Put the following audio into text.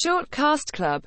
Shortcast Club.